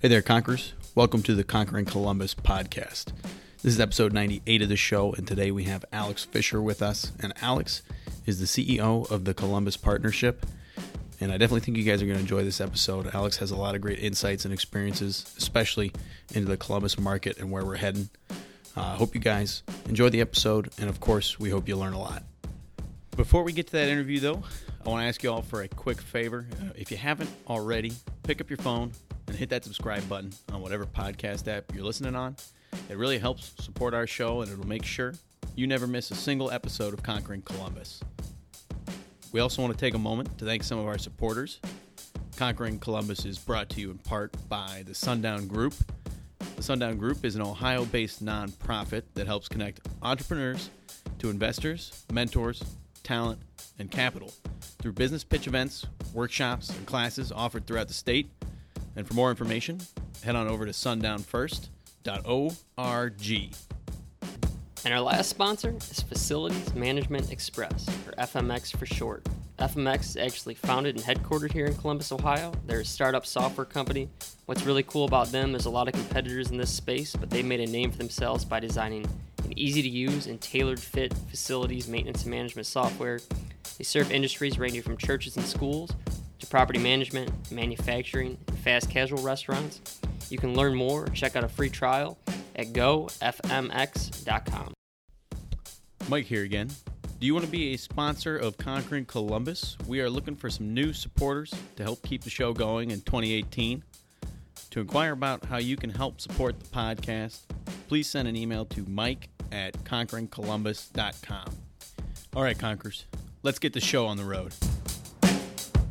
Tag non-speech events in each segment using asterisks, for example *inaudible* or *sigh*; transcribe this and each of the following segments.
Hey there, Conquerors. Welcome to the Conquering Columbus podcast. This is episode 98 of the show, and today we have Alex Fisher with us. And Alex is the CEO of the Columbus Partnership. And I definitely think you guys are going to enjoy this episode. Alex has a lot of great insights and experiences, especially into the Columbus market and where we're heading. Uh, I hope you guys enjoy the episode, and of course, we hope you learn a lot. Before we get to that interview, though, I want to ask you all for a quick favor. Uh, if you haven't already, pick up your phone and hit that subscribe button on whatever podcast app you're listening on. It really helps support our show and it'll make sure you never miss a single episode of Conquering Columbus. We also want to take a moment to thank some of our supporters. Conquering Columbus is brought to you in part by the Sundown Group. The Sundown Group is an Ohio based nonprofit that helps connect entrepreneurs to investors, mentors, talent, and capital through business pitch events, workshops, and classes offered throughout the state. And for more information, head on over to sundownfirst.org. And our last sponsor is Facilities Management Express, or FMX for short. FMX is actually founded and headquartered here in Columbus, Ohio. They're a startup software company. What's really cool about them, there's a lot of competitors in this space, but they made a name for themselves by designing an easy to use and tailored fit facilities maintenance and management software. They serve industries ranging from churches and schools property management, manufacturing, fast casual restaurants. You can learn more or check out a free trial at gofmx.com. Mike here again. Do you want to be a sponsor of Conquering Columbus? We are looking for some new supporters to help keep the show going in 2018. To inquire about how you can help support the podcast, please send an email to mike at conqueringcolumbus.com. All right, Conquerors, let's get the show on the road.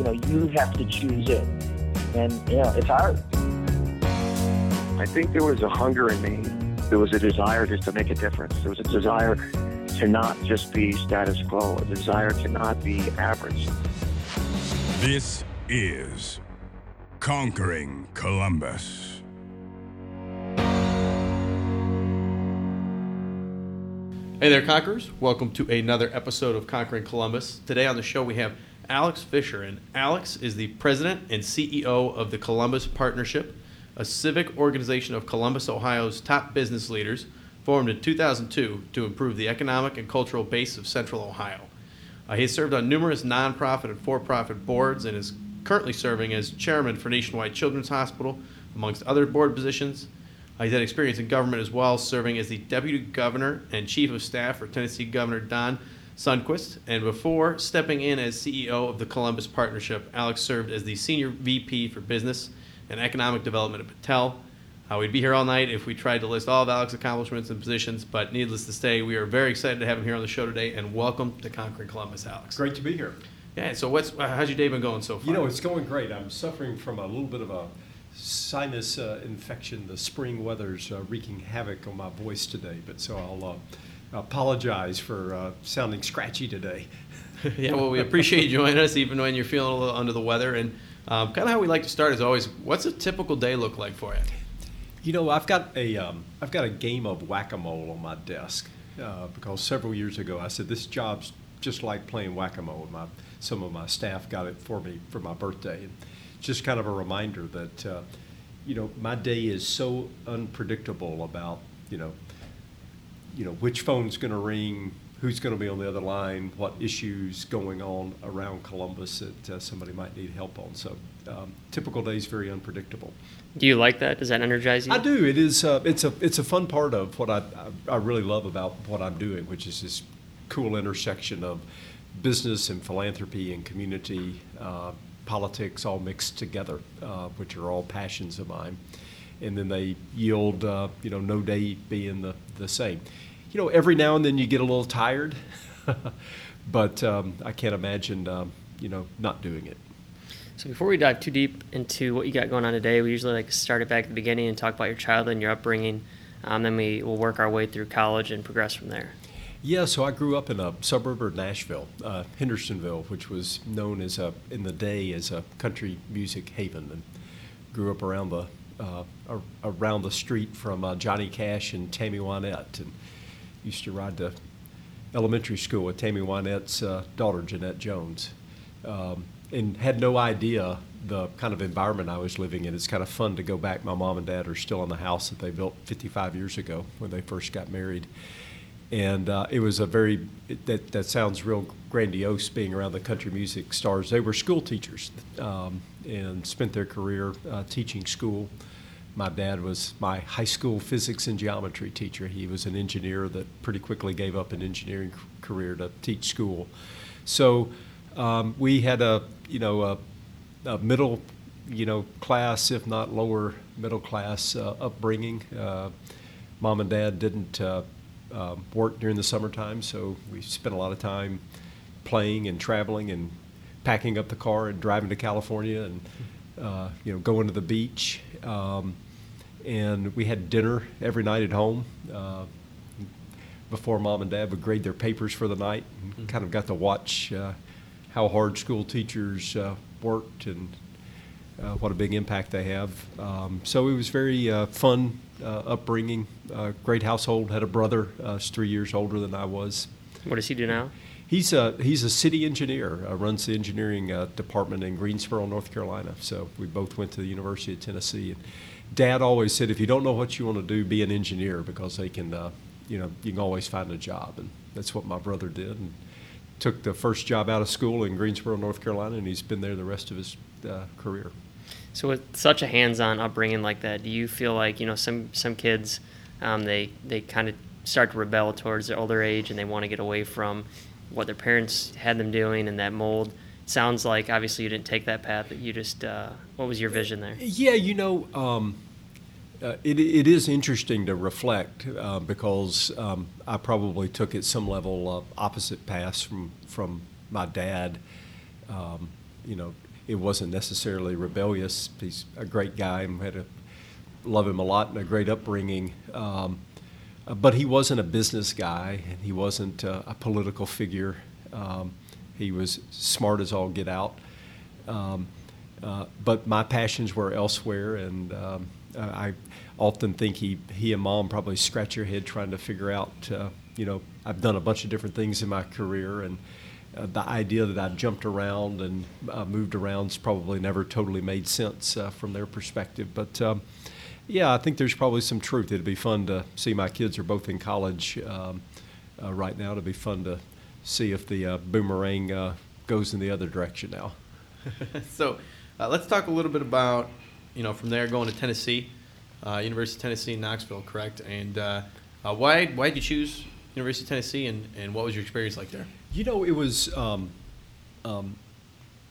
You know, you have to choose it. And, you know, it's hard. I think there was a hunger in me. There was a desire just to make a difference. There was a desire to not just be status quo, a desire to not be average. This is Conquering Columbus. Hey there, Conquerors. Welcome to another episode of Conquering Columbus. Today on the show, we have Alex Fisher, and Alex is the president and CEO of the Columbus Partnership, a civic organization of Columbus, Ohio's top business leaders, formed in 2002 to improve the economic and cultural base of Central Ohio. Uh, he has served on numerous nonprofit and for profit boards and is currently serving as chairman for Nationwide Children's Hospital, amongst other board positions. Uh, he's had experience in government as well, serving as the deputy governor and chief of staff for Tennessee Governor Don Sundquist. And before stepping in as CEO of the Columbus Partnership, Alex served as the senior VP for business and economic development at Battelle. Uh, we'd be here all night if we tried to list all of Alex's accomplishments and positions, but needless to say, we are very excited to have him here on the show today. And welcome to Conquering Columbus, Alex. Great to be here. Yeah. So, what's uh, how's your day been going so far? You know, it's going great. I'm suffering from a little bit of a sinus uh, infection. The spring weather's uh, wreaking havoc on my voice today, but so I'll uh, apologize for uh, sounding scratchy today. *laughs* yeah. Well, we appreciate you joining us, even when you're feeling a little under the weather. And um, kind of how we like to start is always, what's a typical day look like for you? You know, I've got a um, I've got a game of whack-a-mole on my desk uh, because several years ago I said this job's just like playing whack-a-mole. My some of my staff got it for me for my birthday, and just kind of a reminder that uh, you know my day is so unpredictable about you know you know which phone's going to ring, who's going to be on the other line, what issues going on around Columbus that uh, somebody might need help on. So um, typical days very unpredictable. Do you like that? Does that energize you? I do. It is. Uh, it's a. It's a fun part of what I, I. I really love about what I'm doing, which is this cool intersection of business and philanthropy and community, uh, politics, all mixed together, uh, which are all passions of mine, and then they yield. Uh, you know, no day being the the same. You know, every now and then you get a little tired, *laughs* but um, I can't imagine. Um, you know, not doing it. So before we dive too deep into what you got going on today, we usually like start it back at the beginning and talk about your childhood and your upbringing. Um, then we will work our way through college and progress from there. Yeah, so I grew up in a suburb of Nashville, uh, Hendersonville, which was known as a in the day as a country music haven, and grew up around the uh, around the street from uh, Johnny Cash and Tammy Wynette, and used to ride to elementary school with Tammy Wynette's uh, daughter Georgette Jones. Um, and had no idea the kind of environment I was living in. It's kind of fun to go back. My mom and dad are still in the house that they built 55 years ago when they first got married. And uh, it was a very, that, that sounds real grandiose being around the country music stars. They were school teachers um, and spent their career uh, teaching school. My dad was my high school physics and geometry teacher. He was an engineer that pretty quickly gave up an engineering career to teach school. So um, we had a you know a, a, middle you know class, if not lower middle class uh, upbringing. Uh, mom and dad didn't uh, um, work during the summertime, so we spent a lot of time playing and traveling and packing up the car and driving to California and uh, you know going to the beach. Um, and we had dinner every night at home uh, before mom and dad would grade their papers for the night. And kind of got to watch uh, how hard school teachers uh, worked and uh, what a big impact they have. Um, so it was very uh, fun uh, upbringing. Uh, great household. Had a brother, uh, three years older than I was. What does he do now? He's a he's a city engineer. runs the engineering department in Greensboro, North Carolina. So we both went to the University of Tennessee. And Dad always said, if you don't know what you want to do, be an engineer because they can, you know, you can always find a job. And that's what my brother did. And, took the first job out of school in Greensboro, North Carolina, and he's been there the rest of his uh, career. So, with such a hands-on upbringing like that, do you feel like you know some some kids um, they they kind of start to rebel towards their older age and they want to get away from what their parents had them doing and that mold? Sounds like obviously you didn't take that path. But you just uh, what was your vision there? Yeah, you know. Um, uh, it, it is interesting to reflect uh, because um, I probably took at some level uh, opposite paths from from my dad. Um, you know, it wasn't necessarily rebellious. He's a great guy and had a love him a lot and a great upbringing. Um, uh, but he wasn't a business guy and he wasn't uh, a political figure. Um, he was smart as all get out. Um, uh, but my passions were elsewhere and um, I often think he he and mom probably scratch your head trying to figure out. Uh, you know, I've done a bunch of different things in my career, and uh, the idea that I've jumped around and moved around's probably never totally made sense from their perspective. But um, yeah, I think there's probably some truth. It'd be fun to see my kids are both in college um, uh, right now. It'd be fun to see if the boomerang goes in the other direction now. *laughs* so let's talk a little bit about you know, from there going to Tennessee, uh, University of Tennessee in Knoxville, correct? And uh, uh, why why did you choose University of Tennessee, and, and what was your experience like there? You know, it was um, um,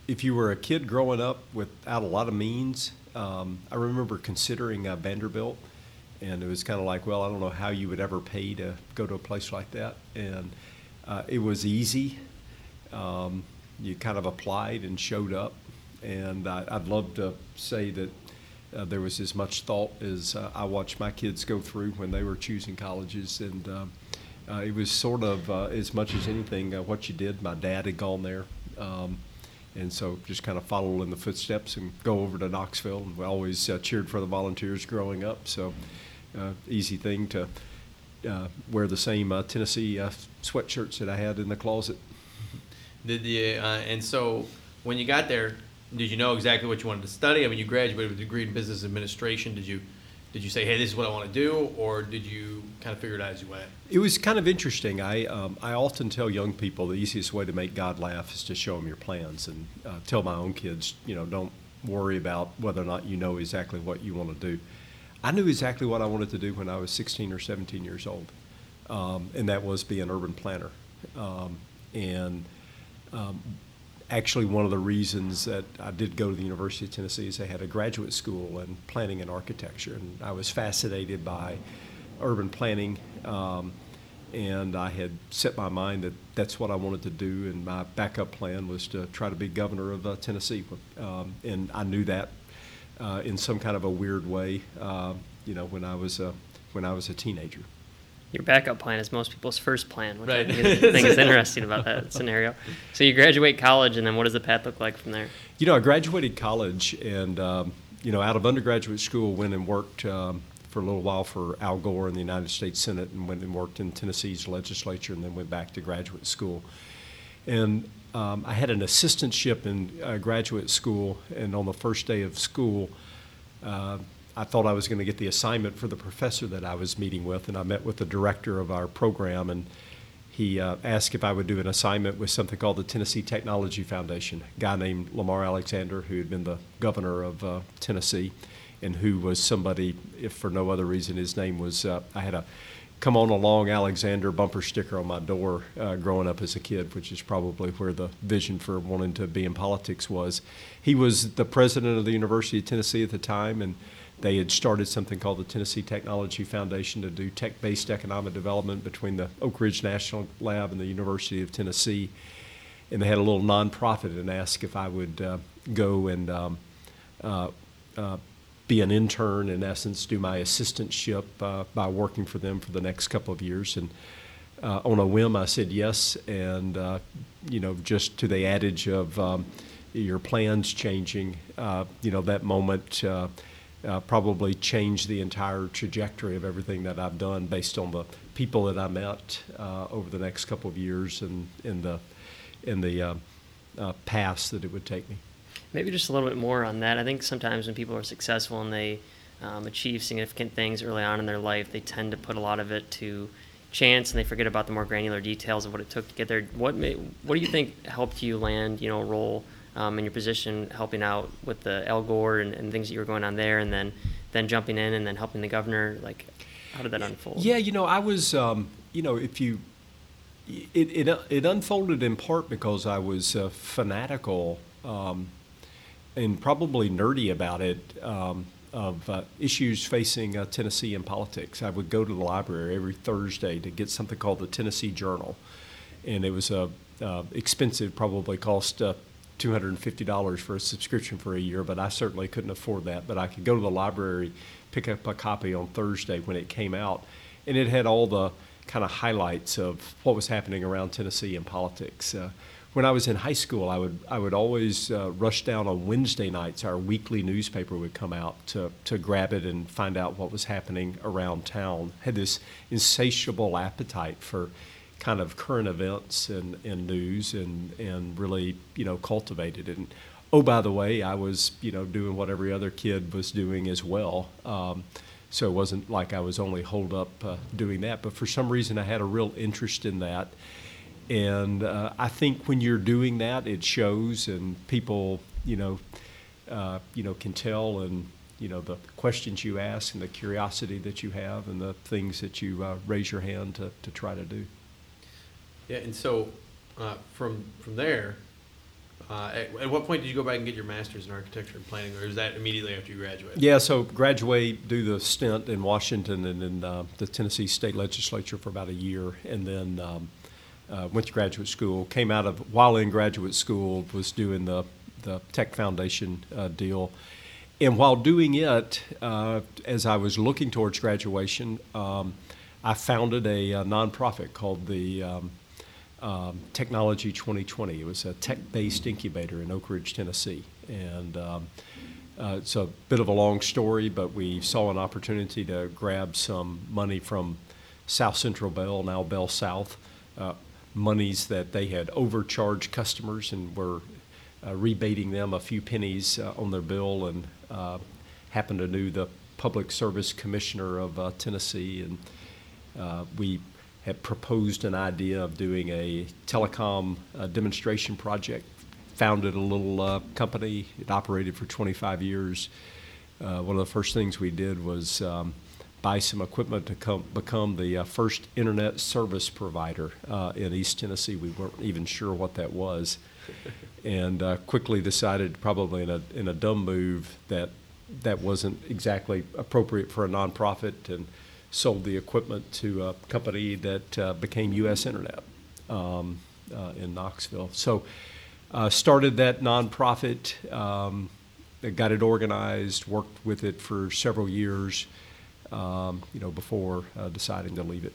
if you were a kid growing up without a lot of means. Um, I remember considering uh, Vanderbilt, and it was kind of like, well, I don't know how you would ever pay to go to a place like that, and uh, it was easy. Um, you kind of applied and showed up, and I, would love to say that uh, there was as much thought as uh, I watched my kids go through when they were choosing colleges, and um, uh, it was sort of uh, as much as anything what you did. My dad had gone there, um, and so just kind of follow in the footsteps and go over to Knoxville. And we always uh, cheered for the Volunteers growing up, so uh, easy thing to uh, wear the same uh, Tennessee sweatshirts that I had in the closet. Did the and so when you got there, did you know exactly what you wanted to study? I mean, you graduated with a degree in business administration. Did you did you say, "Hey, this is what I want to do," or did you kind of figure it out as you went? It was kind of interesting. I um, I often tell young people the easiest way to make God laugh is to show them your plans, and uh, tell my own kids, you know, don't worry about whether or not you know exactly what you want to do. I knew exactly what I wanted to do when I was 16 or 17 years old, um, and that was be an urban planner. Um, and um, actually one of the reasons that I did go to the University of Tennessee is they had a graduate school in planning and architecture, and I was fascinated by urban planning. Um, and I had set my mind that that's what I wanted to do, and my backup plan was to try to be governor of uh, Tennessee, um, and I knew that uh, in some kind of a weird way, uh, you know, when I was a when I was a teenager. Your backup plan is most people's first plan, which Right. I think is, think is *laughs* interesting about that scenario. So you graduate college, and then what does the path look like from there? You know, I graduated college, and um, you know, out of undergraduate school, went and worked um, for a little while for Al Gore in the United States Senate, and went and worked in Tennessee's legislature, and then went back to graduate school. And um, I had an assistantship in uh, graduate school, and on the first day of school, uh, I thought I was going to get the assignment for the professor that I was meeting with, and I met with the director of our program, and he uh, asked if I would do an assignment with something called the Tennessee Technology Foundation. A guy named Lamar Alexander, who had been the governor of uh, Tennessee, and who was somebody, if for no other reason, his name was, uh, I had a come on along Alexander bumper sticker on my door uh, growing up as a kid, which is probably where the vision for wanting to be in politics was. He was the president of the University of Tennessee at the time, and they had started something called the Tennessee Technology Foundation to do tech based economic development between the Oak Ridge National Lab and the University of Tennessee. And they had a little nonprofit and asked if I would uh, go and um, uh, uh, be an intern, in essence, do my assistantship uh, by working for them for the next couple of years. And uh, on a whim, I said yes. And, uh, you know, just to the adage of um, your plans changing, you know, that moment uh, probably changed the entire trajectory of everything that I've done based on the people that I met uh, over the next couple of years and in the, in the uh, uh, paths that it would take me. Maybe just a little bit more on that. I think sometimes when people are successful and they um, achieve significant things early on in their life, they tend to put a lot of it to chance and they forget about the more granular details of what it took to get there. What may, what do you think helped you land, you know, a role um, in your position, helping out with the Al Gore and, and things that you were going on there, and then then jumping in and then helping the governor? Like, how did that unfold? Yeah, you know, I was, um, you know, if you, it, it, it unfolded in part because I was uh, fanatical um, and probably nerdy about it um, of uh, issues facing uh, Tennessee in politics. I would go to the library every Thursday to get something called the Tennessee Journal, and it was a uh, expensive, probably cost uh, $250 for a subscription for a year, but I certainly couldn't afford that. But I could go to the library, pick up a copy on Thursday when it came out, and it had all the kind of highlights of what was happening around Tennessee in politics. Uh, when I was in high school, I would I would always uh, rush down on Wednesday nights. Our weekly newspaper would come out to to grab it and find out what was happening around town. Had this insatiable appetite for kind of current events and, and news and, and really, you know, cultivated it. And oh, by the way, I was, you know, doing what every other kid was doing as well. Um, so it wasn't like I was only holed up uh, doing that. But for some reason, I had a real interest in that. And uh, I think when you're doing that, it shows, and people, you know, uh, you know, can tell, and you know, the questions you ask, and the curiosity that you have, and the things that you uh, raise your hand to, to try to do. Yeah, and so uh, from from there, uh, at, at what point did you go back and get your master's in architecture and planning, or is that immediately after you graduated? Yeah, so graduate, do the stint in Washington and in uh, the Tennessee State Legislature for about a year, and then um, uh, went to graduate school. Came out of while in graduate school was doing the the Tech Foundation uh, deal, and while doing it, uh, as I was looking towards graduation, um, I founded a, a nonprofit called the um, um, Technology 2020. It was a tech-based incubator in Oak Ridge, Tennessee, and um, uh, it's a bit of a long story, but we saw an opportunity to grab some money from South Central Bell, now Bell South, uh, monies that they had overcharged customers and were uh, rebating them a few pennies uh, on their bill, and uh, happened to know the Public Service Commissioner of uh, Tennessee, and we had proposed an idea of doing a telecom uh, demonstration project. Founded a little uh, company. It operated for 25 years. Uh, one of the first things we did was um, buy some equipment to come, become the uh, first internet service provider uh, in East Tennessee. We weren't even sure what that was, *laughs* and uh, quickly decided, probably in a in a dumb move, that that wasn't exactly appropriate for a nonprofit and sold the equipment to a company that uh, became U.S. Internet um, uh, in Knoxville. So uh, started that nonprofit, um, got it organized, worked with it for several years, um, you know, before uh, deciding to leave it.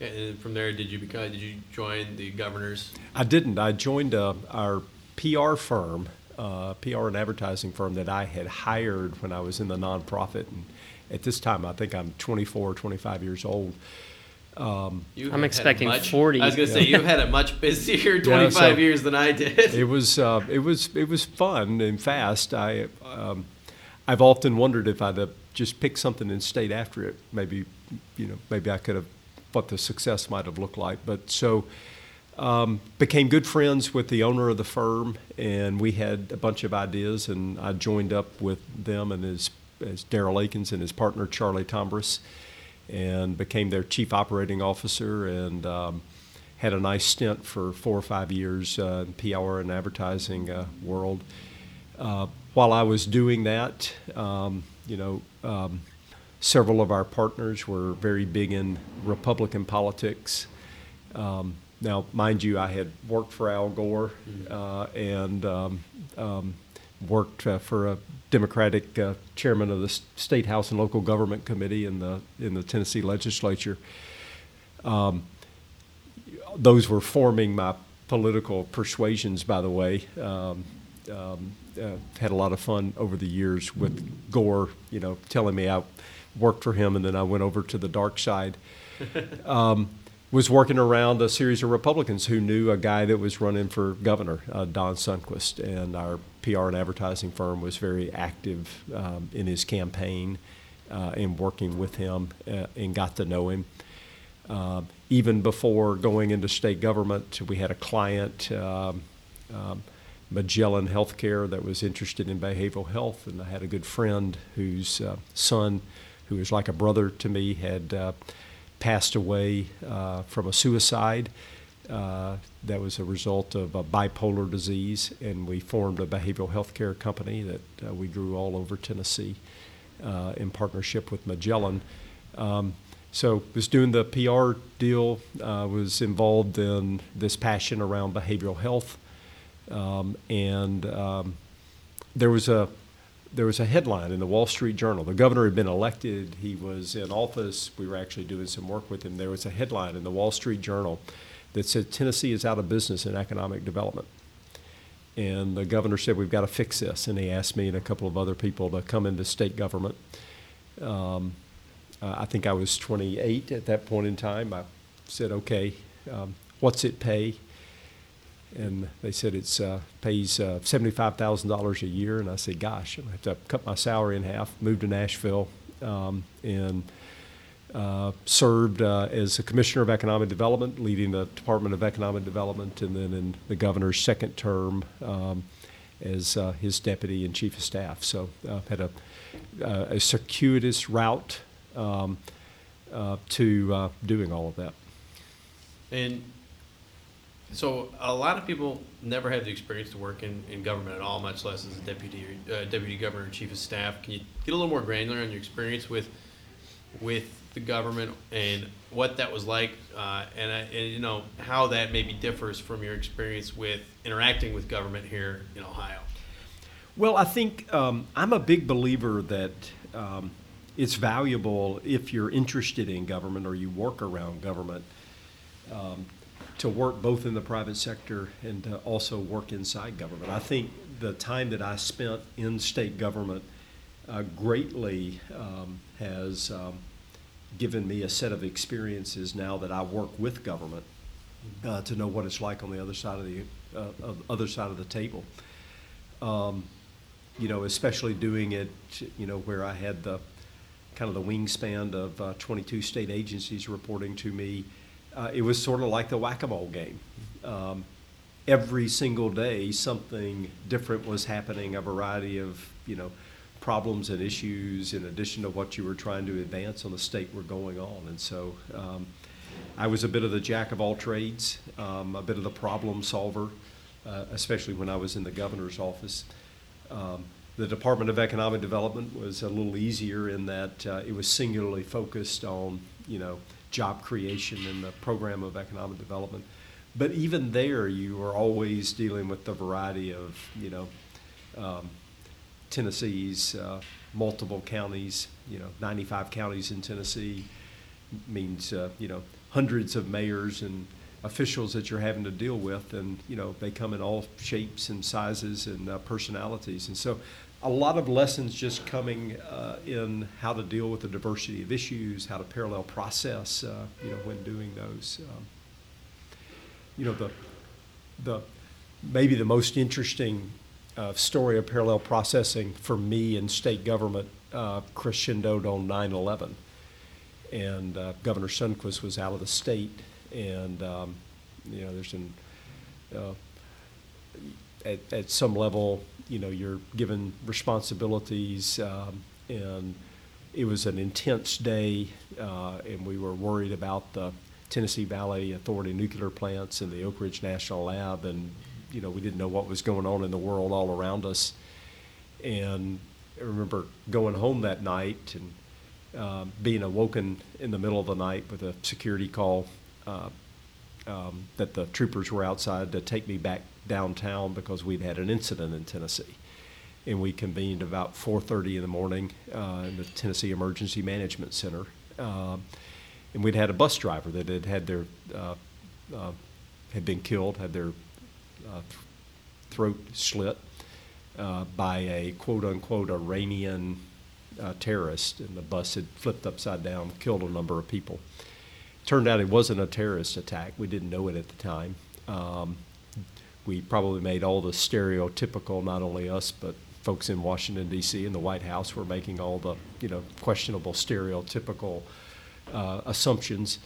And from there, did you become? Did you join the governors? I didn't. I joined uh, our PR firm, uh, PR and advertising firm that I had hired when I was in the nonprofit. And at this time, I think I'm 24, 25 years old. Um, You I'm had expecting much- 40. I was going to say you've had a much busier 25 Yeah, so- years than I did. it was uh, it was it was fun and fast. I um, I've often wondered if I'd have just picked something and stayed after it. Maybe you know maybe I could have what the success might have looked like. But so um, became good friends with the owner of the firm, and we had a bunch of ideas, and I joined up with them and his as Daryl Akins and his partner Charlie Tombras, and became their chief operating officer and. Um, had a nice stint for four or five years uh, in PR and advertising uh, world. Uh, while I was doing that, um, you know, um, several of our partners were very big in Republican politics. Um, now, mind you, I had worked for Al Gore uh, and um, um, worked uh, for a Democratic uh, chairman of the State House and Local Government Committee in the in the Tennessee Legislature those were forming my political persuasions, by the way. Um, um, uh, had a lot of fun over the years with Gore, you know, telling me I worked for him and then I went over to the dark side. *laughs* Was working around a series of Republicans who knew a guy that was running for governor, uh, Don Sundquist, and our PR and advertising firm was very active um, in his campaign uh, and working with him uh, and got to know him. Uh, even before going into state government, we had a client, um, um, Magellan Healthcare, that was interested in behavioral health, and I had a good friend whose uh, son, who was like a brother to me, had uh, passed away uh, from a suicide. Uh, that was a result of a bipolar disease, and we formed a behavioral health care company that uh, we grew all over Tennessee in partnership with Magellan. Um, so was doing the PR deal, uh, was involved in this passion around behavioral health, um, and um, there was a there was a headline in the Wall Street Journal. The governor had been elected; he was in office. We were actually doing some work with him. There was a headline in the Wall Street Journal that said Tennessee is out of business in economic development. And the governor said, We've got to fix this. And he asked me and a couple of other people to come into state government. Um, I think I was 28 at that point in time. I said, Okay, um, what's it pay? And they said it's uh, pays uh, $75,000 a year. And I said, Gosh, I have to cut my salary in half, move to Nashville, um, and uh, served uh, as a commissioner of economic development, leading the Department of Economic Development, and then in the governor's second term um, as uh, his deputy and chief of staff. So uh, had a, uh, a circuitous route um, to doing all of that. And so a lot of people never have the experience to work in, in government at all, much less as a deputy or, uh, deputy governor and chief of staff. Can you get a little more granular on your experience with with the government and what that was like, uh, and, and you know how that maybe differs from your experience with interacting with government here in Ohio? Well, I think um, I'm a big believer that um, it's valuable if you're interested in government or you work around government um, to work both in the private sector and to also work inside government. I think the time that I spent in state government uh, greatly um, has um, given me a set of experiences now that I work with government uh, to know what it's like on the other side of the uh, other side of the table. Um, you know, especially doing it, you know, where I had the kind of the wingspan of uh, 22 state agencies reporting to me. Uh, it was sort of like the whack-a-mole game. Um, every single day, something different was happening. A variety of, you know, problems and issues, in addition to what you were trying to advance on the state, were going on. And so, um, I was a bit of the jack of all trades, um, a bit of the problem solver, uh, especially when I was in the governor's office. Um, The Department of Economic Development was a little easier in that uh, it was singularly focused on, you know, job creation in the program of economic development. But even there, you are always dealing with the variety of, you know, um, Tennessee's uh, multiple counties, you know, 95 counties in Tennessee means, uh, you know, hundreds of mayors and officials that you're having to deal with, and you know they come in all shapes and sizes and uh, personalities, and so a lot of lessons just coming uh, in how to deal with the diversity of issues, how to parallel process, uh, you know, when doing those. Um, you know, the the maybe the most interesting uh, story of parallel processing for me in state government uh, crescendoed on 9/11, and uh, Governor Sundquist was out of the state, and um, you know, there's an uh, at, at some level you know, you're given responsibilities, um, and it was an intense day, uh, and we were worried about the Tennessee Valley Authority nuclear plants and the Oak Ridge National Lab, and you know, we didn't know what was going on in the world all around us. And I remember going home that night and uh, being awoken in the middle of the night with a security call uh, um, that the troopers were outside to take me back downtown because we'd had an incident in Tennessee. And we convened about 4:30 in the morning uh, in the Tennessee Emergency Management Center. Uh, and we'd had a bus driver that had had their uh, uh had been killed, had their uh, th- throat slit by a quote unquote Iranian terrorist, and the bus had flipped upside down, killed a number of people. Turned out it wasn't a terrorist attack. We didn't know it at the time. Um, we probably made all the stereotypical, not only us, but folks in Washington D.C. and the White House were making all the you know questionable stereotypical uh, assumptions,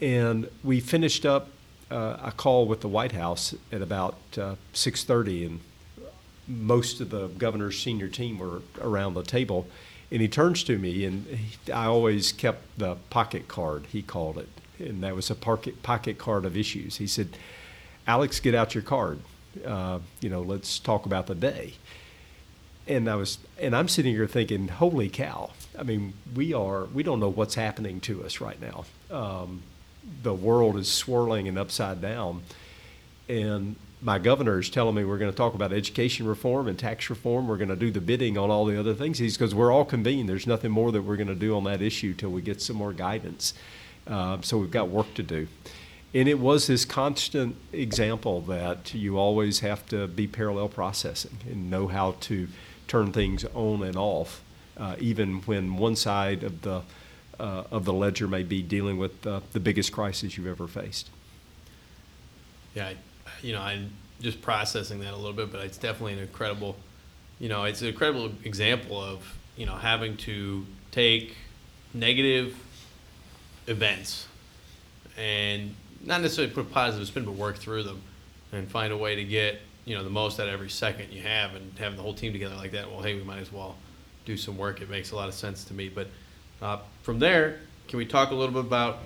and we finished up uh, a call with the White House at about uh, 6:30, and most of the governor's senior team were around the table, and he turns to me, and he, I always kept the pocket card he called it, and that was a pocket pocket card of issues. He said Alex, get out your card. Uh, you know, let's talk about the day. And I was, and I'm sitting here thinking, holy cow! I mean, we are, we don't know what's happening to us right now. Um, the world is swirling and upside down, and my governor is telling me we're going to talk about education reform and tax reform. We're going to do the bidding on all the other things. He's because we're all convened. There's nothing more that we're going to do on that issue till we get some more guidance. Uh, so we've got work to do and it was this constant example that you always have to be parallel processing and know how to turn things on and off, uh, even when one side of the uh, of the ledger may be dealing with uh, the biggest crisis you've ever faced. Yeah, you know, I'm just processing that a little bit, but it's definitely an incredible, you know, it's an incredible example of you know having to take negative events and not necessarily put a positive spin, but work through them and find a way to get you know the most out of every second you have, and having the whole team together like that. Well, hey, we might as well do some work. It makes a lot of sense to me. But uh, from there, can we talk a little bit about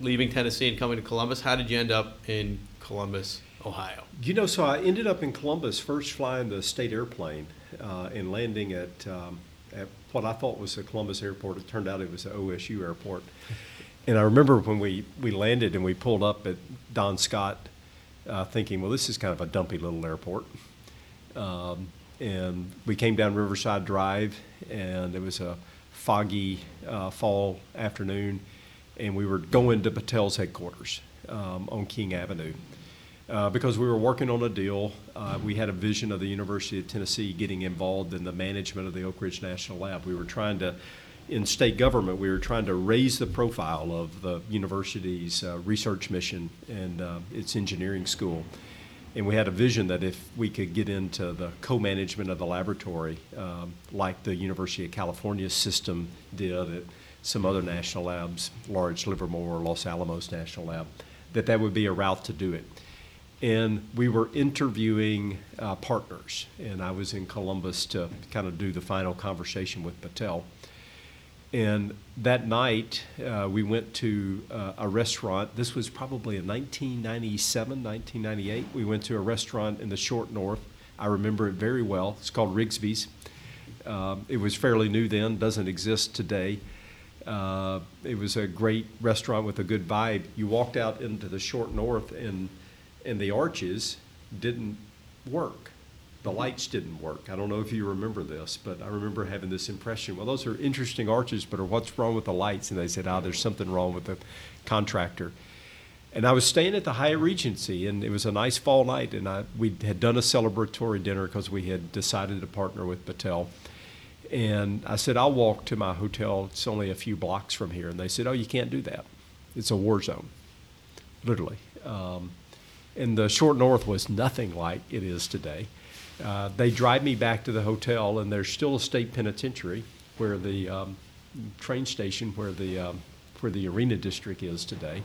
leaving Tennessee and coming to Columbus? How did you end up in Columbus, Ohio? You know, so I ended up in Columbus first flying the state airplane uh, and landing at, um, at what I thought was the Columbus airport. It turned out it was the OSU airport. And I remember when we, we landed and we pulled up at Don Scott, uh, thinking, well, this is kind of a dumpy little airport. Um, and we came down Riverside Drive, and it was a foggy uh, fall afternoon, and we were going to Battelle's headquarters um, on King Avenue. Uh, because we were working on a deal. Uh, we had a vision of the University of Tennessee getting involved in the management of the Oak Ridge National Lab. We were trying to in state government, we were trying to raise the profile of the university's uh, research mission and uh, its engineering school. And we had a vision that if we could get into the co management of the laboratory, um, like the University of California system did some other national labs, Lawrence Livermore, Los Alamos National Lab, that that would be a route to do it. And we were interviewing uh, partners, and I was in Columbus to kind of do the final conversation with Battelle. And that night, uh, we went to uh, a restaurant. This was probably in 1997, 1998. We went to a restaurant in the short north. I remember it very well. It's called Rigsby's. Um, it was fairly new then, doesn't exist today. Uh, it was a great restaurant with a good vibe. You walked out into the short north, and and the arches didn't work. The lights didn't work. I don't know if you remember this, but I remember having this impression. Well, those are interesting arches, but what's wrong with the lights? And they said, "Ah, there's something wrong with the contractor." And I was staying at the Hyatt Regency, and it was a nice fall night, and I, we had done a celebratory dinner because we had decided to partner with Battelle. And I said, I'll walk to my hotel. It's only a few blocks from here. And they said, Oh, you can't do that. It's a war zone, literally. Um, and the short north was nothing like it is today. Uh, they drive me back to the hotel, and there's still a state penitentiary where the um, train station, where the um, where the arena district is today.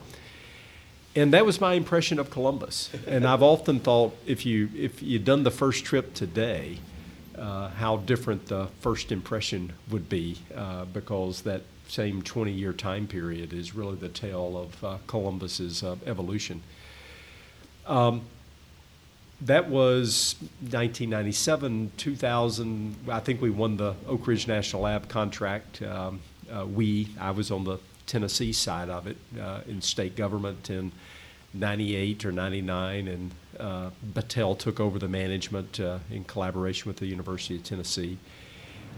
And that was my impression of Columbus. And I've *laughs* often thought if you if you'd done the first trip today, uh, how different the first impression would be, uh, because that same 20-year time period is really the tale of uh, Columbus's uh, evolution. Um, that was 1997, 2000. I think we won the Oak Ridge National Lab contract. Um, uh, we, I was on the Tennessee side of it uh, in state government in 98 or 99, and uh, Battelle took over the management uh, in collaboration with the University of Tennessee.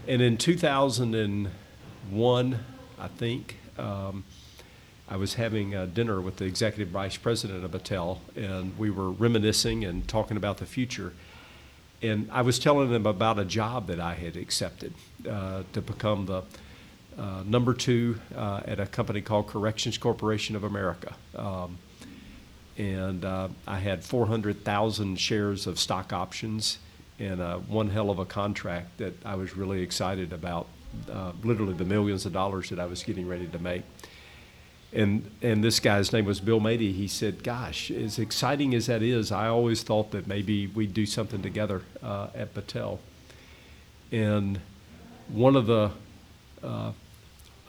And in 2001, I think, um, I was having a dinner with the executive vice president of Battelle, and we were reminiscing and talking about the future. And I was telling them about a job that I had accepted uh, to become the uh, number two uh, at a company called Corrections Corporation of America. Um, and uh, I had 400,000 shares of stock options and uh, one hell of a contract that I was really excited about, uh, literally the millions of dollars that I was getting ready to make. And, and this guy's name was Bill Madia. He said, Gosh, as exciting as that is, I always thought that maybe we'd do something together uh, at Battelle. And one of the uh,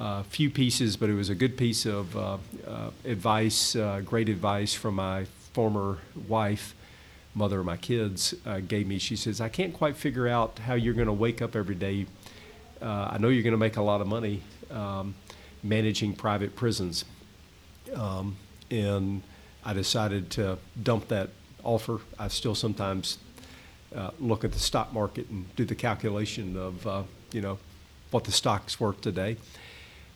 uh, few pieces, but it was a good piece of uh, uh, advice, uh, great advice from my former wife, mother of my kids, gave me. She says, I can't quite figure out how you're going to wake up every day. I know you're going to make a lot of money um, managing private prisons. Um, and I decided to dump that offer. I still sometimes look at the stock market and do the calculation of, you know, what the stock's worth today.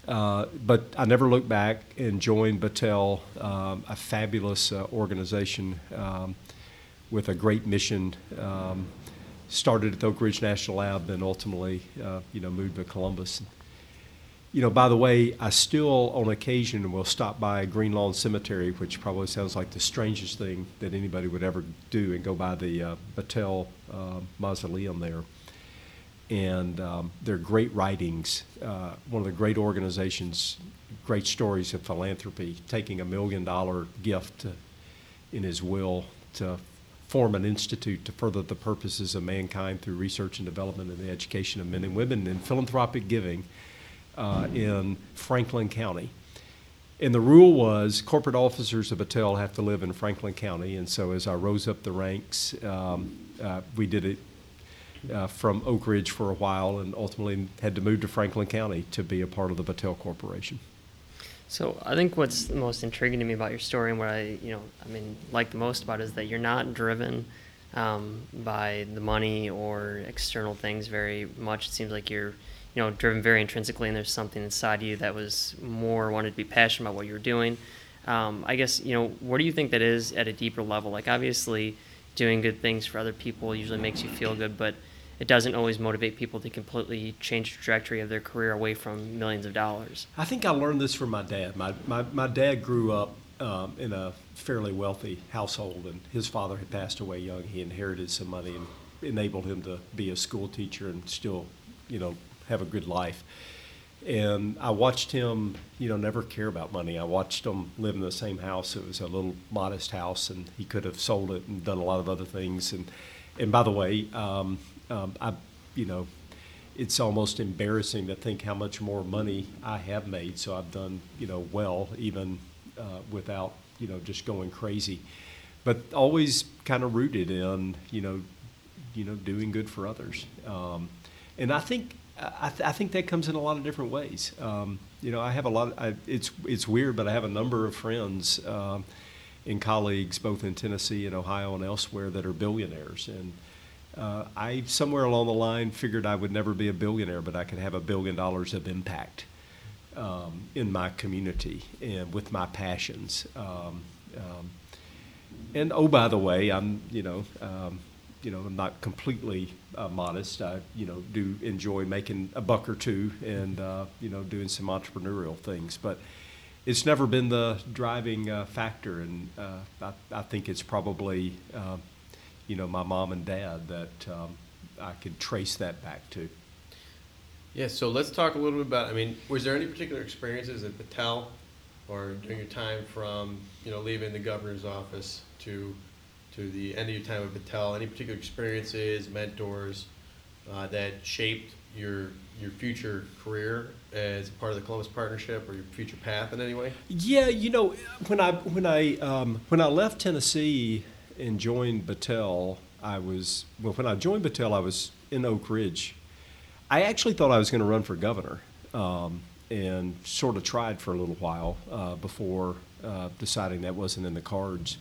Uh, but I never looked back and joined Battelle, um, a fabulous uh, organization um, with a great mission. Um, started at the Oak Ridge National Lab, then ultimately, uh, you know, moved to Columbus. You know, by the way, I still, on occasion, will stop by Green Lawn Cemetery, which probably sounds like the strangest thing that anybody would ever do, and go by the uh, Battelle uh, mausoleum there and um, they're great writings. Uh, one of the great organizations, great stories of philanthropy, taking a million dollar gift to, in his will to form an institute to further the purposes of mankind through research and development and the education of men and women in philanthropic giving uh, in Franklin County. And the rule was corporate officers of Battelle have to live in Franklin County. And so as I rose up the ranks, um, uh, we did it uh, from Oak Ridge for a while and ultimately had to move to Franklin County to be a part of the Battelle Corporation. So I think what's most intriguing to me about your story and what I, you know, I mean, like the most about it is that you're not driven um, by the money or external things very much. It seems like you're, you know, driven very intrinsically, and there's something inside you that was more wanted to be passionate about what you were doing. Um, I guess, you know, what do you think that is at a deeper level? Like, obviously, doing good things for other people usually makes you feel good, but it doesn't always motivate people to completely change the trajectory of their career away from millions of dollars. I think I learned this from my dad. My, my, my dad grew up um, in a fairly wealthy household, and his father had passed away young. He inherited some money and enabled him to be a school teacher and still, you know, have a good life. And I watched him, you know, never care about money. I watched him live in the same house. It was a little modest house, and he could have sold it and done a lot of other things. And and by the way, um, um, I, you know, it's almost embarrassing to think how much more money I have made. So I've done, you know, well even uh, without, you know, just going crazy. But always kind of rooted in, you know, you know, doing good for others. Um, and I think I, th- I, think that comes in a lot of different ways. Um, you know, I have a lot. Of, I, it's it's weird, but I have a number of friends um, and colleagues, both in Tennessee and Ohio and elsewhere, that are billionaires. And uh, I somewhere along the line figured I would never be a billionaire, but I could have a billion dollars of impact um, in my community and with my passions. Um, um, and oh, by the way, I'm you know um, you know, I'm not completely uh, modest. I, you know, do enjoy making a buck or two and, uh, you know, doing some entrepreneurial things. But it's never been the driving uh, factor. And uh, I, I, think it's probably, um, you know, my mom and dad that um, I could trace that back to. Yeah, so let's talk a little bit about, I mean, was there any particular experiences at Battelle or during your time from, you know, leaving the governor's office to to the end of your time at Battelle? Any particular experiences, mentors uh, that shaped your your future career as part of the Columbus Partnership or your future path in any way? Yeah, you know, when I when I um, when I left Tennessee and joined Battelle, I was well. When I joined Battelle, I was in Oak Ridge. I actually thought I was going to run for governor, um, and sort of tried for a little while uh, before uh, deciding that wasn't in the cards.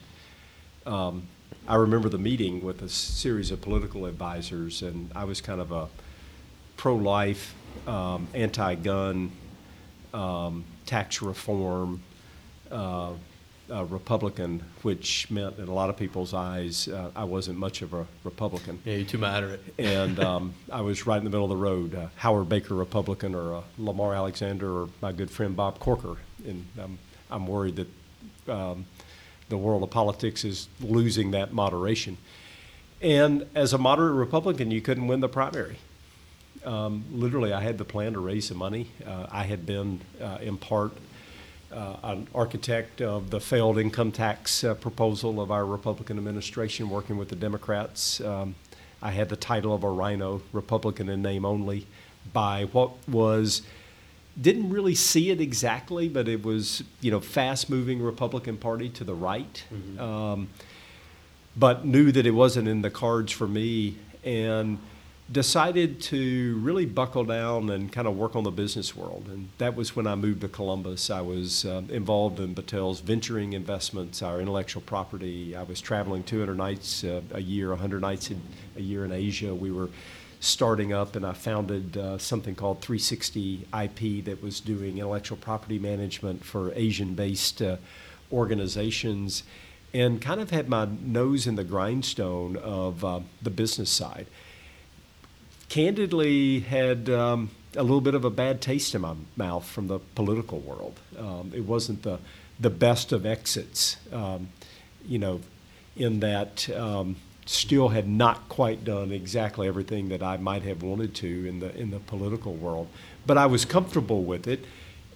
Um, I remember the meeting with a series of political advisors, and I was kind of a pro-life, um, anti-gun, um, tax reform uh, uh, Republican, which meant in a lot of people's eyes uh, I wasn't much of a Republican. Yeah, you're too moderate. and *laughs* um, I was right in the middle of the road, uh, Howard Baker Republican or Lamar Alexander or my good friend Bob Corker, and I'm worried that um, the world of politics is losing that moderation. And as a moderate Republican, you couldn't win the primary. Um, literally, I had the plan to raise some money. Uh, I had been, uh, in part, uh, an architect of the failed income tax uh, proposal of our Republican administration, working with the Democrats. Um, I had the title of a rhino, Republican in name only, by what was didn't really see it exactly, but it was you know fast moving Republican Party to the right, mm-hmm. um, but knew that it wasn't in the cards for me, and decided to really buckle down and kind of work on the business world. And that was when I moved to Columbus. I was uh, involved in Battelle's venturing investments, our intellectual property. I was traveling 200 nights uh, a year, 100 nights in, a year in Asia. We were starting up, and I founded uh, something called 360 IP that was doing intellectual property management for Asian based uh, organizations, and kind of had my nose in the grindstone of uh, the business side. Candidly, had um, a little bit of a bad taste in my mouth from the political world. Um, it wasn't the the best of exits, um, you know, in that um, still had not quite done exactly everything that I might have wanted to in the in the political world, but I was comfortable with it,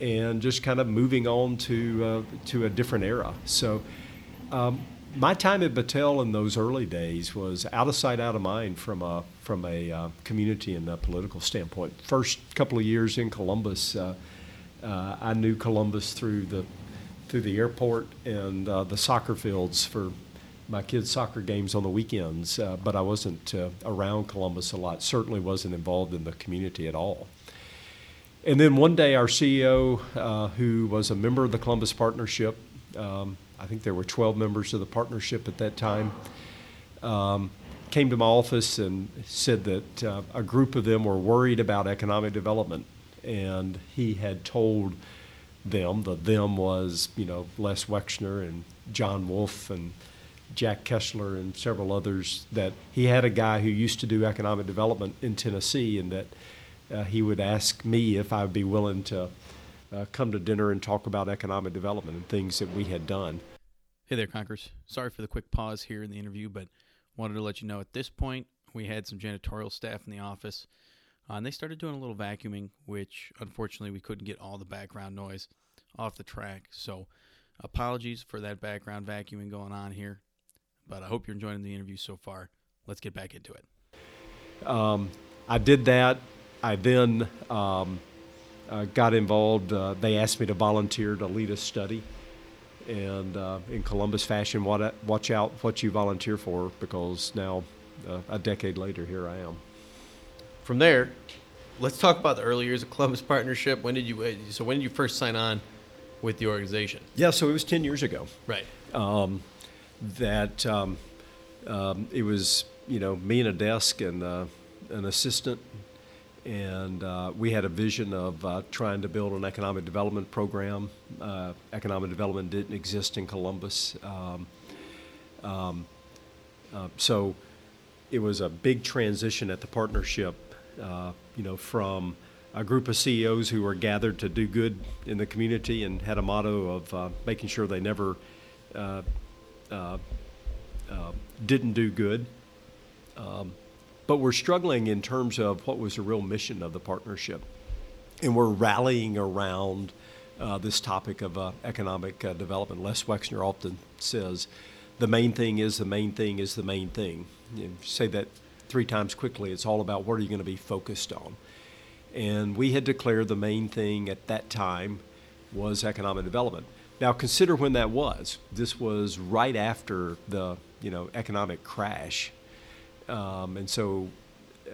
and just kind of moving on to uh, to a different era. So. Um, my time at Battelle in those early days was out of sight, out of mind from a from a uh, community and a political standpoint. First couple of years in Columbus, uh, uh, I knew Columbus through the through the airport and uh, the soccer fields for my kids' soccer games on the weekends, uh, but I wasn't uh, around Columbus a lot. Certainly wasn't involved in the community at all. And then one day, our CEO, uh, who was a member of the Columbus Partnership, um, I think there were 12 members of the partnership at that time, um, came to my office and said that uh, a group of them were worried about economic development. And he had told them, the them was, you know, Les Wexner and John Wolfe and Jack Kessler and several others that he had a guy who used to do economic development in Tennessee and that uh, he would ask me if I would be willing to uh, come to dinner and talk about economic development and things that we had done. Hey there, Conkers. Sorry for the quick pause here in the interview, but wanted to let you know at this point we had some janitorial staff in the office. Uh, and they started doing a little vacuuming, which unfortunately we couldn't get all the background noise off the track. So apologies for that background vacuuming going on here. But I hope you're enjoying the interview so far. Let's get back into it. Um, I did that. I then um, uh, got involved. Uh, they asked me to volunteer to lead a study. And uh, in Columbus fashion, watch out what you volunteer for because now uh, a decade later, here I am. From there, let's talk about the early years of Columbus Partnership. When did you uh, so when did you first sign on with the organization? Yeah, so it was 10 years ago. Right. Um, that um, um, it was, you know, me and a desk and uh, an assistant, and uh, we had a vision of uh, trying to build an economic development program. Uh, economic development didn't exist in Columbus. Um, um, uh, so it was a big transition at the partnership, uh, you know, from a group of CEOs who were gathered to do good in the community and had a motto of making sure they never uh, uh, didn't do good. Um, but we're struggling in terms of what was the real mission of the partnership. And we're rallying around uh, this topic of uh, economic uh, development. Les Wexner often says, the main thing is the main thing is the main thing. You say that three times quickly, it's all about what are you going to be focused on. And we had declared the main thing at that time was economic development. Now consider when that was. This was right after the you know economic crash, um, and so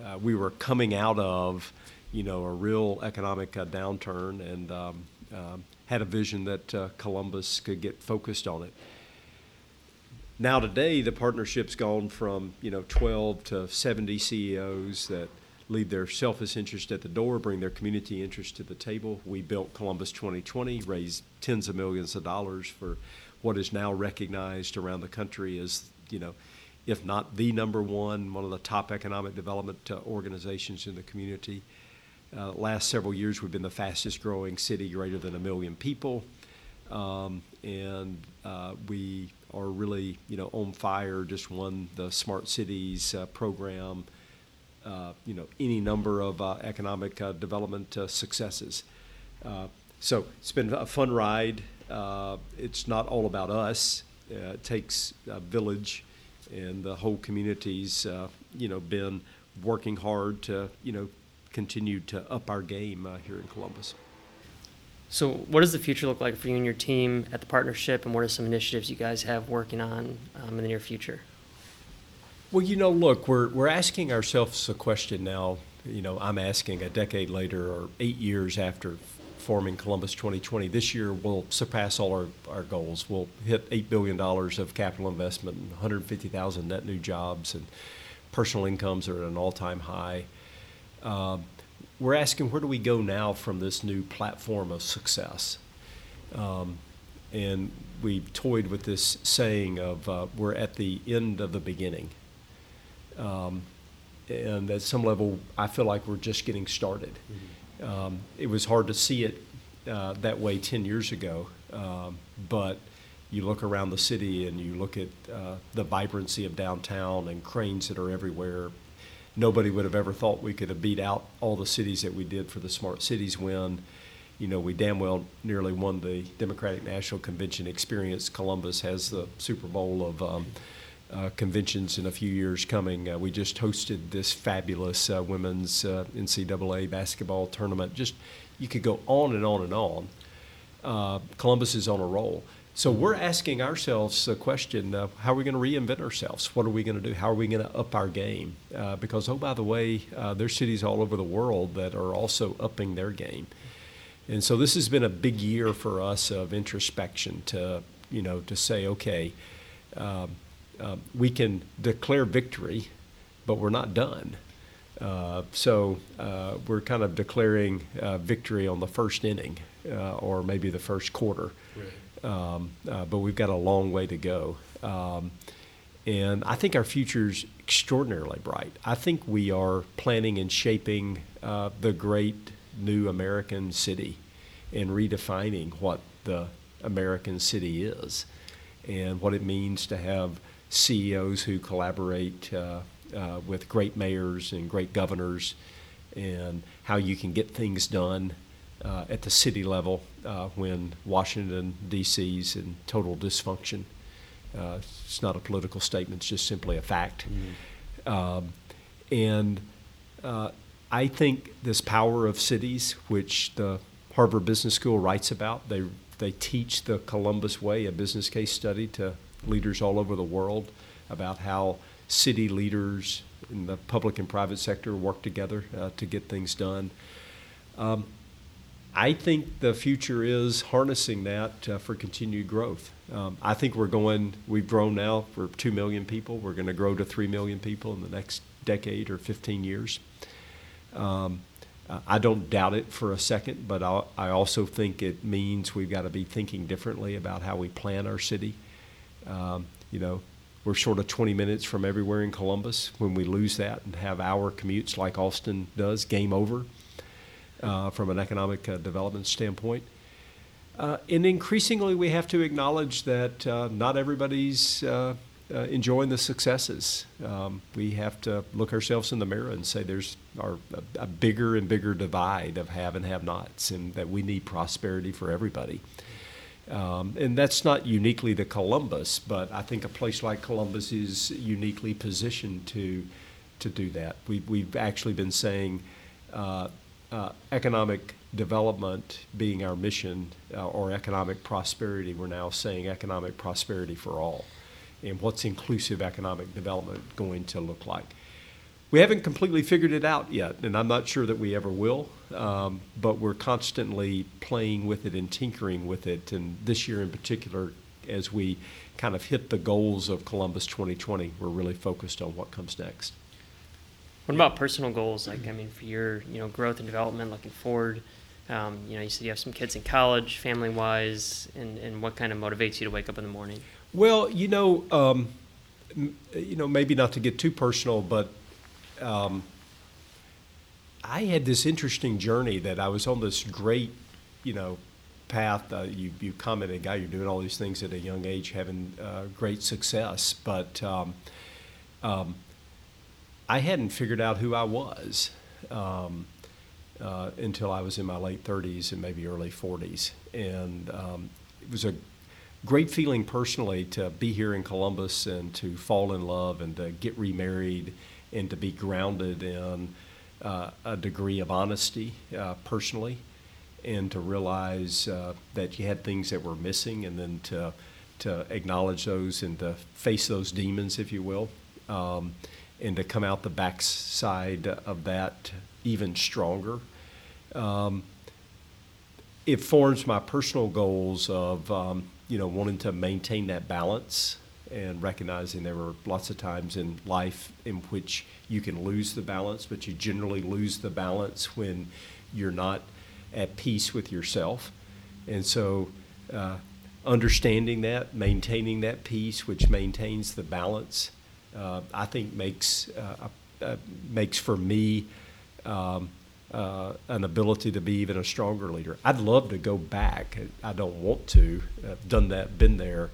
uh, we were coming out of you know a real economic uh, downturn, and um, um, had a vision that uh, Columbus could get focused on it. Now today, the partnership's gone from you know 12 to 70 CEOs that leave their selfish interest at the door, bring their community interest to the table. We built Columbus 2020, raised tens of millions of dollars for what is now recognized around the country as, you know, if not the number one, one of the top economic development uh, organizations in the community. Uh, last several years, we've been the fastest growing city, greater than a million people. Um, and uh, we are really, you know, on fire. Just won the Smart Cities uh, program you know, any number of uh, economic uh, development uh, successes. Uh, so it's been a fun ride. Uh, it's not all about us. it takes a village, and the whole community's, you know, been working hard to, you know, continue to up our game here in Columbus. So, what does the future look like for you and your team at the partnership, and what are some initiatives you guys have working on um, in the near future? Well, you know, look, we're we're asking ourselves a question now. You know, I'm asking a decade later or eight years after forming Columbus 2020. This year we'll surpass all our, our goals. We'll hit eight billion dollars of capital investment, and 150,000 net new jobs, and personal incomes are at an all-time high. Um, we're asking where do we go now from this new platform of success? Um, and we toyed with this saying of uh, we're at the end of the beginning. Um, and at some level, I feel like we're just getting started. Mm-hmm. Um, it was hard to see it uh, that way 10 years ago, um, but you look around the city and you look at uh, the vibrancy of downtown and cranes that are everywhere. Nobody would have ever thought we could have beat out all the cities that we did for the Smart Cities win. You know, we damn well nearly won the Democratic National Convention experience. Columbus has the Super Bowl of um, uh, conventions in a few years coming. Uh, we just hosted this fabulous uh, women's uh, NCAA basketball tournament. Just you could go on and on and on. Uh, Columbus is on a roll. So we're asking ourselves the question: uh, How are we going to reinvent ourselves? What are we going to do? How are we going to up our game? because oh, by the way, there's cities all over the world that are also upping their game. And so this has been a big year for us of introspection to, you know, to say, okay, um, uh, we can declare victory, but we're not done. Uh, so uh, we're kind of declaring uh, victory on the first inning uh, or maybe the first quarter. Right. Um, uh, but we've got a long way to go. Um, and I think our future's extraordinarily bright. I think we are planning and shaping the great new American city and redefining what the American city is and what it means to have CEOs who collaborate uh, uh, with great mayors and great governors, and how you can get things done uh, at the city level uh, when Washington, D.C. is in total dysfunction. Uh, it's not a political statement, it's just simply a fact. Mm-hmm. Um, and uh, I think this power of cities, which the Harvard Business School writes about, they, they teach the Columbus Way, a business case study to leaders all over the world about how city leaders in the public and private sector work together uh, to get things done. Um, I think the future is harnessing that uh, for continued growth. Um, I think we're going, we've grown now for 2 million people. We're going to grow to 3 million people in the next decade or 15 years. Um, I don't doubt it for a second, but I, I also think it means we've got to be thinking differently about how we plan our city. Um, you know, we're sort of 20 minutes from everywhere in Columbus. When we lose that and have hour commutes like Austin does, game over uh, from an economic uh, development standpoint. Uh, and increasingly, we have to acknowledge that uh, not everybody's uh, uh, enjoying the successes. Um, we have to look ourselves in the mirror and say there's our, a, a, bigger and bigger divide of have and have nots, and that we need prosperity for everybody. Um, and that's not uniquely to Columbus, but I think a place like Columbus is uniquely positioned to to do that. We, we've actually been saying uh, uh, economic development being our mission uh, or economic prosperity, we're now saying economic prosperity for all. And what's inclusive economic development going to look like? We haven't completely figured it out yet, and I'm not sure that we ever will, um, but we're constantly playing with it and tinkering with it. And this year in particular, as we kind of hit the goals of Columbus 2020, we're really focused on what comes next. What about personal goals? Like, I mean, for your you know growth and development, looking forward. Um, you know, you said you have some kids in college, family wise, and, and what kind of motivates you to wake up in the morning? Well, you know, um, you know, maybe not to get too personal, but um, I had this interesting journey that I was on this great, you know, path. Uh, you you commented, guy, you're doing all these things at a young age, having uh, great success, but um, um I hadn't figured out who I was um, uh, until I was in my late 30s and maybe early 40s. And um, it was a great feeling personally to be here in Columbus and to fall in love and to get remarried and to be grounded in uh, a degree of honesty uh, personally and to realize uh, that you had things that were missing and then to, to acknowledge those and to face those demons, if you will. Um, and to come out the backside of that even stronger. Um, it forms my personal goals of um, you know wanting to maintain that balance and recognizing there were lots of times in life in which you can lose the balance, but you generally lose the balance when you're not at peace with yourself. And so, uh, understanding that, maintaining that peace, which maintains the balance, uh, I think makes uh, uh, makes for me um, uh, an ability to be even a stronger leader. I'd love to go back. I don't want to. I've done that, been there,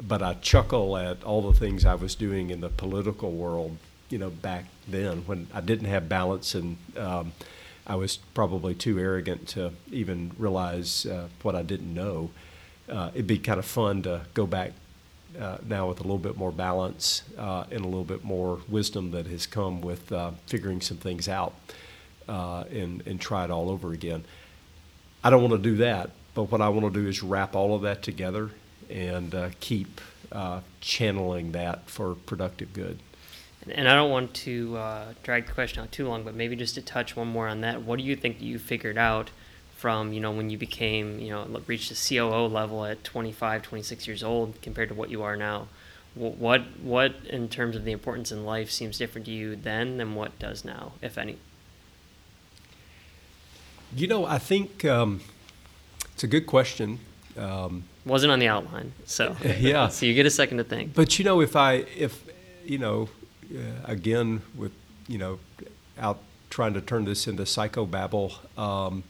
but I chuckle at all the things I was doing in the political world. You know, back then when I didn't have balance and um, I was probably too arrogant to even realize uh, what I didn't know. Uh, it'd be kind of fun to go back uh, now with a little bit more balance uh, and a little bit more wisdom that has come with uh, figuring some things out uh, and, and try it all over again. I don't want to do that, but what I want to do is wrap all of that together and uh, keep uh, channeling that for productive good. And I don't want to drag the question out too long, but maybe just to touch one more on that. What do you think you figured out from you know when you became you know reached the COO level at 25, 26 years old compared to what you are now? What what in terms of the importance in life seems different to you then than what does now, if any? You know, I think um, it's a good question. Um, Wasn't on the outline, so *laughs* yeah. so you get a second to think. But you know, if I if you know, uh, again with you know, out trying to turn this into psychobabble. Um,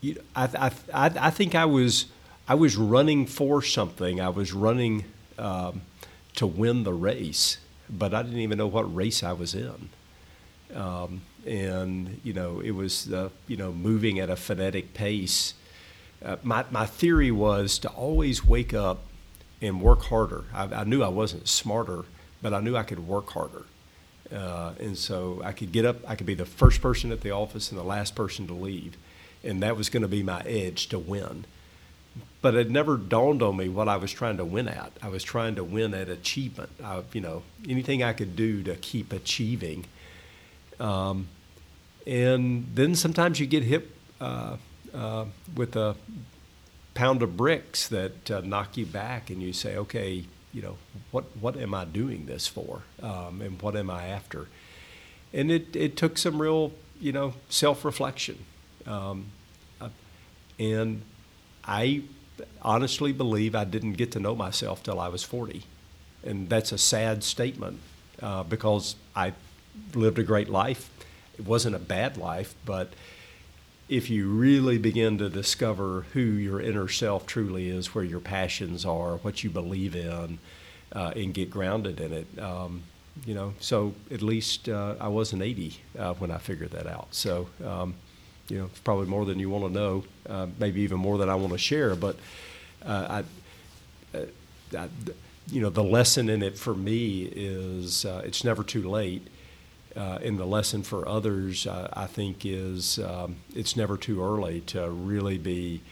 you, I, I, I, think I was I was running for something. I was running um, to win the race, but I didn't even know what race I was in. Um, and you know, it was uh, you know moving at a frenetic pace. Uh, my my theory was to always wake up and work harder. I, I, knew I wasn't smarter, but I knew I could work harder. Uh, and so I could get up. I could be the first person at the office and the last person to leave and that was going to be my edge to win. but it never dawned on me what I was trying to win at. I was trying to win at achievement. I, you know, anything I could do to keep achieving. Um, and then sometimes you get hit uh, uh, with a pound of bricks that uh, knock you back, and you say, okay, you know, what what am I doing this for, um, and what am I after? And it it took some real, you know, self reflection, um, uh, and I honestly believe I didn't get to know myself till I was forty, and that's a sad statement uh, because I lived a great life. It wasn't a bad life, but if you really begin to discover who your inner self truly is, where your passions are, what you believe in, uh, and get grounded in it, um, you know. So at least uh, I wasn't 80 uh, when I figured that out. So um, you know, it's probably more than you want to know, uh, maybe even more than I want to share. But uh, I, uh, I, you know, the lesson in it for me is it's never too late uh, and the lesson for others, uh, I think, is um, it's never too early to really be,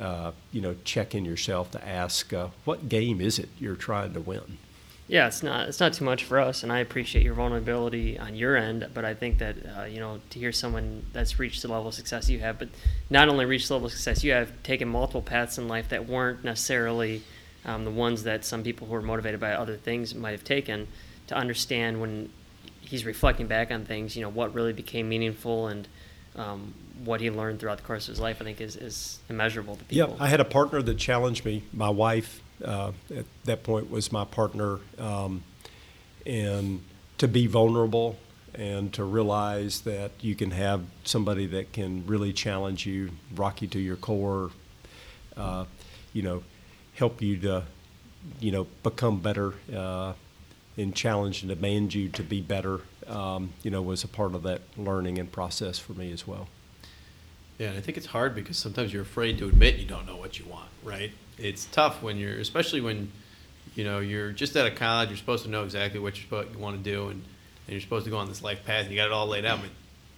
uh, you know, checking yourself to ask, uh, what game is it you're trying to win? Yeah, it's not it's not too much for us, and I appreciate your vulnerability on your end. But I think that uh, you know to hear someone that's reached the level of success you have, but not only reached the level of success you have, taken multiple paths in life that weren't necessarily um, the ones that some people who are motivated by other things might have taken, to understand when he's reflecting back on things, you know, what really became meaningful and um, what he learned throughout the course of his life, I think is, is immeasurable to people. Yeah, I had a partner that challenged me. My wife uh, at that point was my partner, um, and to be vulnerable and to realize that you can have somebody that can really challenge you, rock you to your core, uh, you know, help you to, you know, become better. Uh, and challenge and demand you to be better, um, you know, was a part of that learning and process for me as well. Yeah, and I think it's hard because sometimes you're afraid to admit you don't know what you want, right? It's tough when you're, especially when, you know, you're just out of college, you're supposed to know exactly what you want to do, and, and you're supposed to go on this life path, and you got it all laid out, but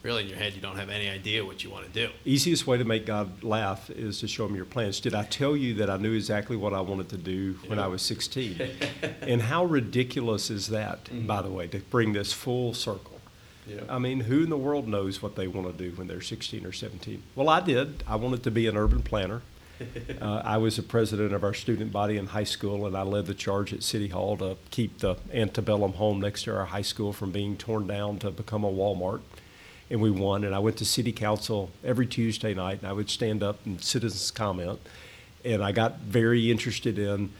really in your head you don't have any idea what you want to do. Easiest way to make God laugh is to show him your plans. Did I tell you that I knew exactly what I wanted to do when I was 16? *laughs* and how ridiculous is that, mm-hmm. by the way, to bring this full circle? Yeah. I mean, who in the world knows what they want to do when they're 16 or 17? Well, I did. I wanted to be an urban planner. *laughs* uh, I was the president of our student body in high school, and I led the charge at City Hall to keep the antebellum home next to our high school from being torn down to become a Walmart and we won. And I went to city council every Tuesday night, and I would stand up and citizens comment. And I got very interested in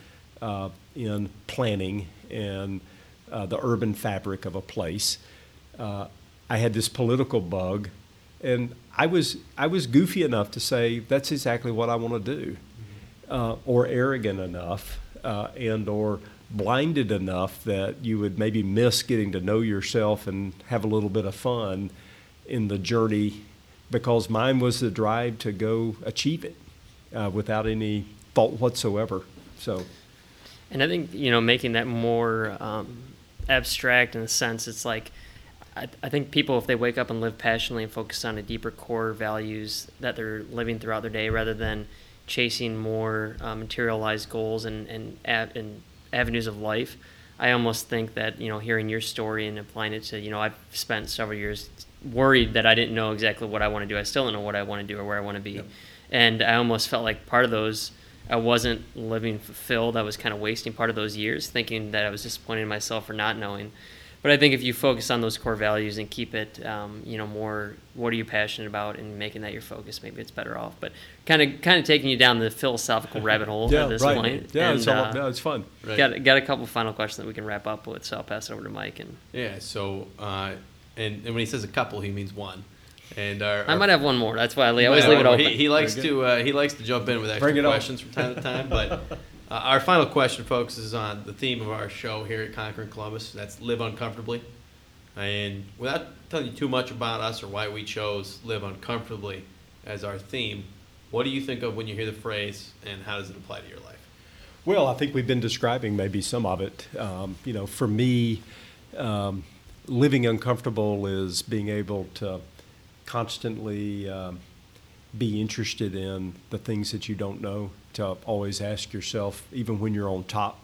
uh, in planning and uh, the urban fabric of a place. Uh, I had this political bug, and I was I was goofy enough to say that's exactly what I want to do, uh, or arrogant enough, uh, and or blinded enough that you would maybe miss getting to know yourself and have a little bit of fun in the journey because mine was the drive to go achieve it uh, without any thought whatsoever. So, and I think you know making that more um, abstract in a sense, it's like I, I, think people if they wake up and live passionately and focus on a deeper core values that they're living throughout their day, rather than chasing more uh, materialized goals and and, and avenues of life. I almost think that you know hearing your story and applying it to you know I've spent several years worried that I didn't know exactly what I want to do. I still don't know what I want to do or where I want to be. Yep. And I almost felt like part of those, I wasn't living fulfilled. I was kind of wasting part of those years thinking that I was disappointed in myself for not knowing. But I think if you focus on those core values and keep it, um, you know, more, what are you passionate about, and making that your focus, maybe it's better off. But kind of, kind of taking you down the philosophical *laughs* rabbit hole yeah, at this right. point. Yeah, and, it's, all, uh, yeah, it's fun. Right. Got got a couple final questions that we can wrap up with, so I'll pass it over to Mike. And yeah, so uh, and, and when he says a couple, he means one. And our, I might have one more. That's why I, I always leave it open. He, he likes to uh, he likes to jump in with extra questions on. from time to time. But *laughs* uh, our final question focuses on the theme of our show here at Conquering Columbus. That's live uncomfortably. And without telling you too much about us or why we chose live uncomfortably as our theme, what do you think of when you hear the phrase, and how does it apply to your life? Well, I think we've been describing maybe some of it. Um, you know, for me. Um, living uncomfortable is being able to constantly um, be interested in the things that you don't know, to always ask yourself, even when you're on top.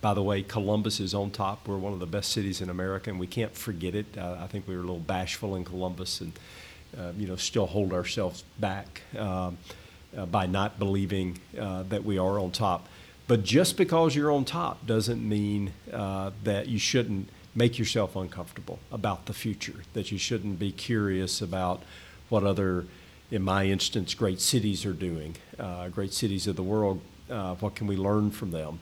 By the way, Columbus is on top. We're one of the best cities in America, and we can't forget it. Uh, I think we were a little bashful in Columbus and, uh, you know, still hold ourselves back um, uh, by not believing uh, that we are on top. But just because you're on top doesn't mean uh, that you shouldn't make yourself uncomfortable about the future, that you shouldn't be curious about what other in my instance, great cities are doing, uh, great cities of the world. Uh, what can we learn from them?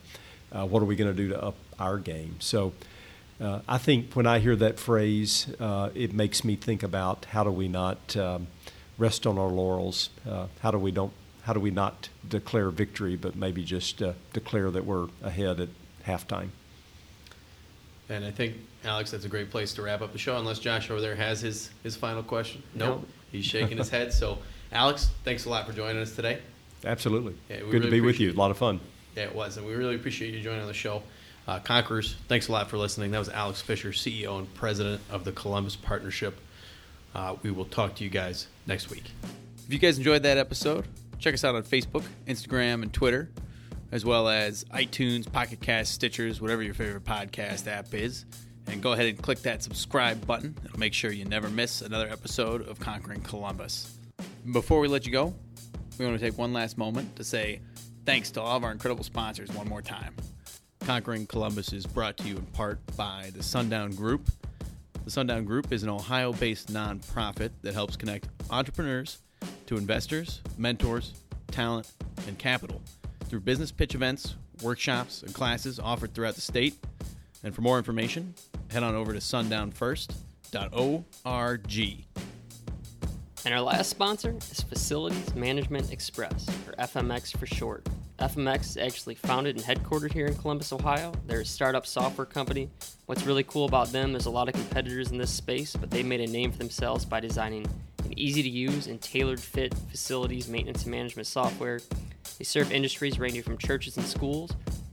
Uh, what are we going to do to up our game? So uh, I think when I hear that phrase, uh, it makes me think about how do we not um, rest on our laurels? Uh, how do we don't? How do we not declare victory, but maybe just declare that we're ahead at halftime? And I think Alex, that's a great place to wrap up the show. Unless Josh over there has his his final question. Nope. He's shaking his head. So, Alex, thanks a lot for joining us today. Absolutely. Yeah, Good really to be with you. A lot of fun. Yeah, it was. And we really appreciate you joining the show. Uh, Conquerors, thanks a lot for listening. That was Alex Fischer, CEO and President of the Columbus Partnership. Uh, we will talk to you guys next week. If you guys enjoyed that episode, check us out on Facebook, Instagram, and Twitter, as well as iTunes, Pocket Cast, Stitchers, whatever your favorite podcast app is and go ahead and click that subscribe button. It'll make sure you never miss another episode of Conquering Columbus. Before we let you go, we want to take one last moment to say thanks to all of our incredible sponsors one more time. Conquering Columbus is brought to you in part by the Sundown Group. The Sundown Group is an Ohio based nonprofit that helps connect entrepreneurs to investors, mentors, talent, and capital through business pitch events, workshops, and classes offered throughout the state. And for more information, head on over to sundownfirst.org. And our last sponsor is Facilities Management Express, or FMX for short. FMX is actually founded and headquartered here in Columbus, Ohio. They're a startup software company. What's really cool about them, there's a lot of competitors in this space, but they made a name for themselves by designing an easy to use and tailored fit facilities maintenance and management software. They serve industries ranging from churches and schools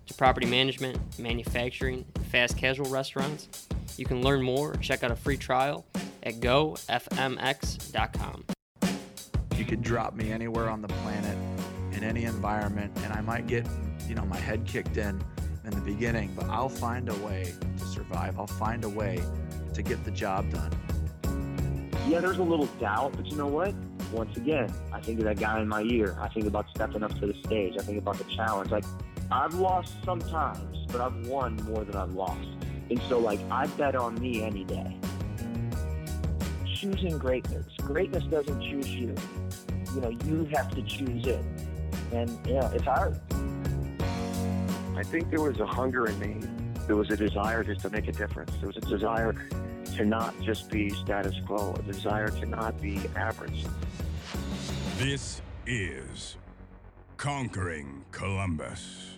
to property management, manufacturing, and fast casual restaurants. You can learn more or check out a free trial at gofmx.com. You could drop me anywhere on the planet in any environment, and I might get, you know, my head kicked in in the beginning, but I'll find a way to survive. I'll find a way to get the job done. Yeah, there's a little doubt, but you know what? Once again, I think of that guy in my ear. I think about stepping up to the stage. I think about the challenge. Like, I've lost sometimes, but I've won more than I've lost. And so, like, I bet on me any day. Choosing greatness. Greatness doesn't choose you. You know, you have to choose it. And, you know, it's hard. I think there was a hunger in me. There was a desire just to make a difference. There was a desire to not just be status quo, a desire to not be average. This is Conquering Columbus.